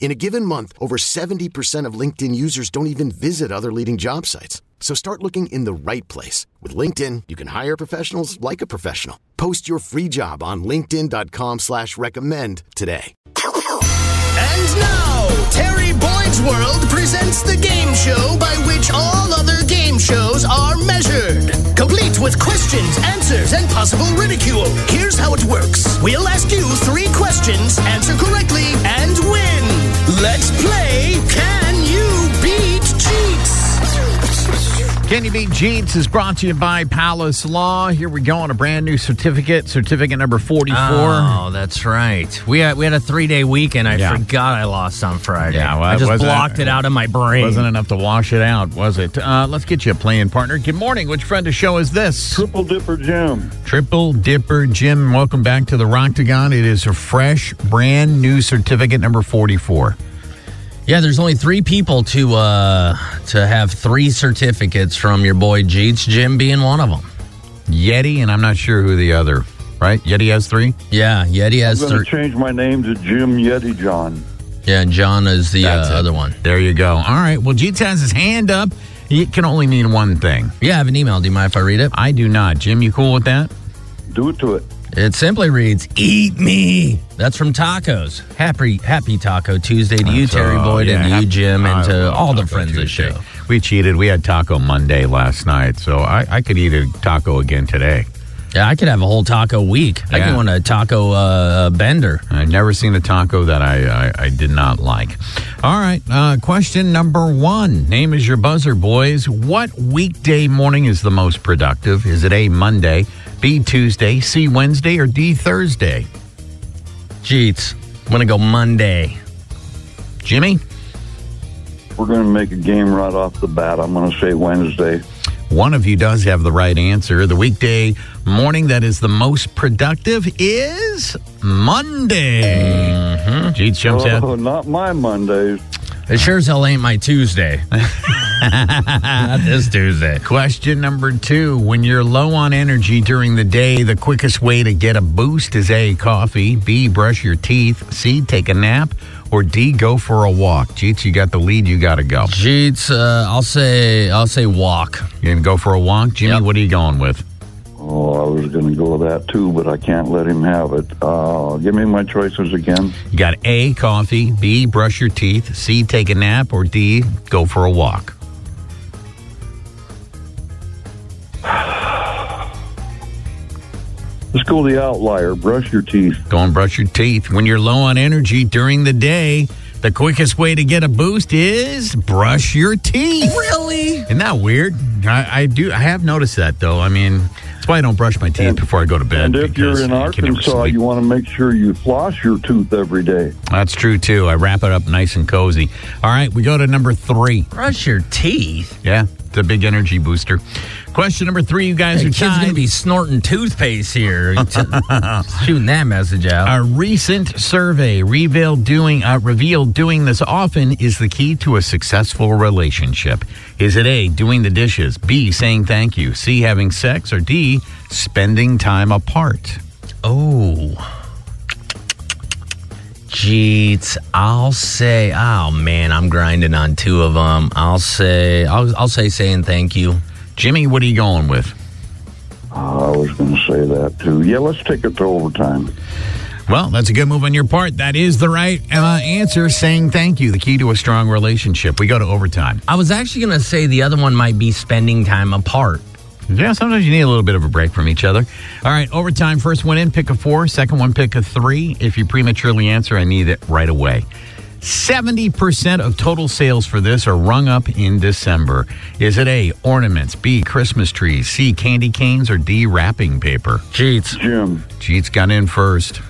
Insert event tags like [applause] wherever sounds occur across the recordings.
In a given month, over 70% of LinkedIn users don't even visit other leading job sites. So start looking in the right place. With LinkedIn, you can hire professionals like a professional. Post your free job on linkedin.com slash recommend today. And now, Terry Boyd's World presents the game show by which all other game shows are measured. Complete with questions, answers, and possible ridicule. Here's how it works. We'll ask you three questions, answer Can You Beat Jeetz is brought to you by Palace Law. Here we go on a brand new certificate, certificate number 44. Oh, that's right. We had we had a three day weekend. I Yeah. forgot I lost on Friday. Yeah, well, I just blocked it out of my brain. Wasn't enough to wash it out, was it? Uh, let's get you a playing partner. Good morning. Which friend of show is this? Triple Dipper Jim. Triple Dipper Jim. Welcome back to the Roctagon. It is a fresh, brand new certificate number 44. Yeah, there's only three people to uh to have three certificates from your boy Jeetz, Jim being one of them. Yeti, and I'm not sure who the other, right? Yeti has three? Yeah, Yeti has I'm going three. to change my name to Jim Yeti John. Yeah, and John is the uh, other one. There you go. All right. Well, Jeetz has his hand up. It can only mean one thing. Yeah, I have an email. Do you mind if I read it? I do not. Jim, you cool with that? Do it to it. It simply reads, "Eat me." That's from Tacos. Happy Happy Taco Tuesday to you, Terry Boyd, and yeah, to you, Jim, I and to love all the Taco friends of the Tuesday. show. We cheated. We had Taco Monday last night, so I, I could eat a taco again today. Yeah, I could have a whole taco week. I Yeah. could want a taco uh, bender. I've never seen a taco that I, I, I did not like. All right. Uh, question number one. Name is your buzzer, boys. What weekday morning is the most productive? Is it A, Monday, B, Tuesday, C, Wednesday, or D, Thursday? Jeetz, I'm gonna go Monday. Jimmy? We're going to make a game right off the bat. I'm going to say Wednesday. One of you does have the right answer. The weekday morning that is the most productive is Monday. Mm-hmm. Jeetz jumps out. Oh, not my Mondays. It sure as hell ain't my Tuesday. [laughs] Not this Tuesday. Question number two. When you're low on energy during the day, the quickest way to get a boost is A, coffee, B, brush your teeth, C, take a nap, or D, go for a walk. Jeetz, you got the lead. You got to go. Jeetz, uh, I'll say I'll say walk. You going to go for a walk? Jimmy, Yep. what are you going with? Oh, I was going to go with that too, but I can't let him have it. Uh, give me my choices again. You got A, coffee, B, brush your teeth, C, take a nap, or D, go for a walk. [sighs] Let's go the outlier. Brush your teeth. Go and brush your teeth. When you're low on energy during the day, the quickest way to get a boost is brush your teeth. Really? Isn't that weird? I, I do. I have noticed that though. I mean, that's why I don't brush my teeth before I go to bed. And if you're in I Arkansas, you want to make sure you floss your tooth every day. That's true too. I wrap it up nice and cozy. All right, we go to number three. Brush your teeth. Yeah, a big energy booster. Question number three. You guys Hey, are kid's gonna be snorting toothpaste here. [laughs] Shooting that message out. A recent survey revealed doing uh, revealed doing this often is the key to a successful relationship. Is it A, doing the dishes, B, saying thank you, C, having sex, or D, spending time apart? Oh. Jeetz, I'll say, oh man, I'm grinding on two of them. I'll say, I'll, I'll say saying thank you. Jimmy, what are you going with? I was going to say that too. Yeah, let's take it to overtime. Well, that's a good move on your part. That is the right uh, answer. Saying thank you, the key to a strong relationship. We go to overtime. I was actually going to say the other one might be spending time apart. Yeah, sometimes you need a little bit of a break from each other. All right, overtime. First one in, pick a four. Second one, pick a three. If you prematurely answer, I need it right away. 70% of total sales for this are rung up in December. Is it A, ornaments, B, Christmas trees, C, candy canes, or D, wrapping paper? Cheats. Jim, Jeetz got in first.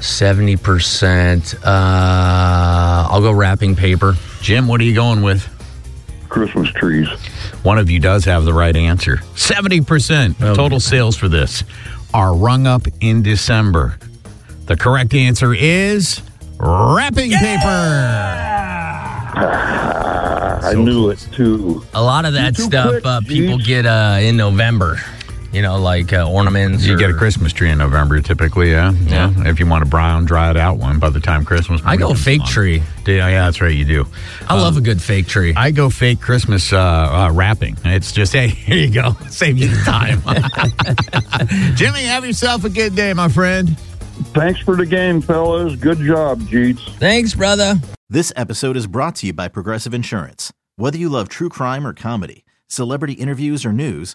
70%. Uh, I'll go wrapping paper. Jim, what are you going with? Christmas trees. One of you does have the right answer. 70% of total sales for this are rung up in December. The correct answer is wrapping paper. [laughs] I knew it too. A lot of that too stuff uh, people get uh, in November. You know, like uh, ornaments. You or- get a Christmas tree in November typically, yeah. Yeah. If you want a brown, dried out one by the time Christmas. I go fake along. tree. Yeah, yeah, that's right, you do. I love a good fake tree. I go fake Christmas uh, uh, wrapping. It's just, [laughs] hey, here you go. [laughs] Save you the time. [laughs] Jimmy, have yourself a good day, my friend. Thanks for the game, fellas. Good job, Jeetz. Thanks, brother. This episode is brought to you by Progressive Insurance. Whether you love true crime or comedy, celebrity interviews or news,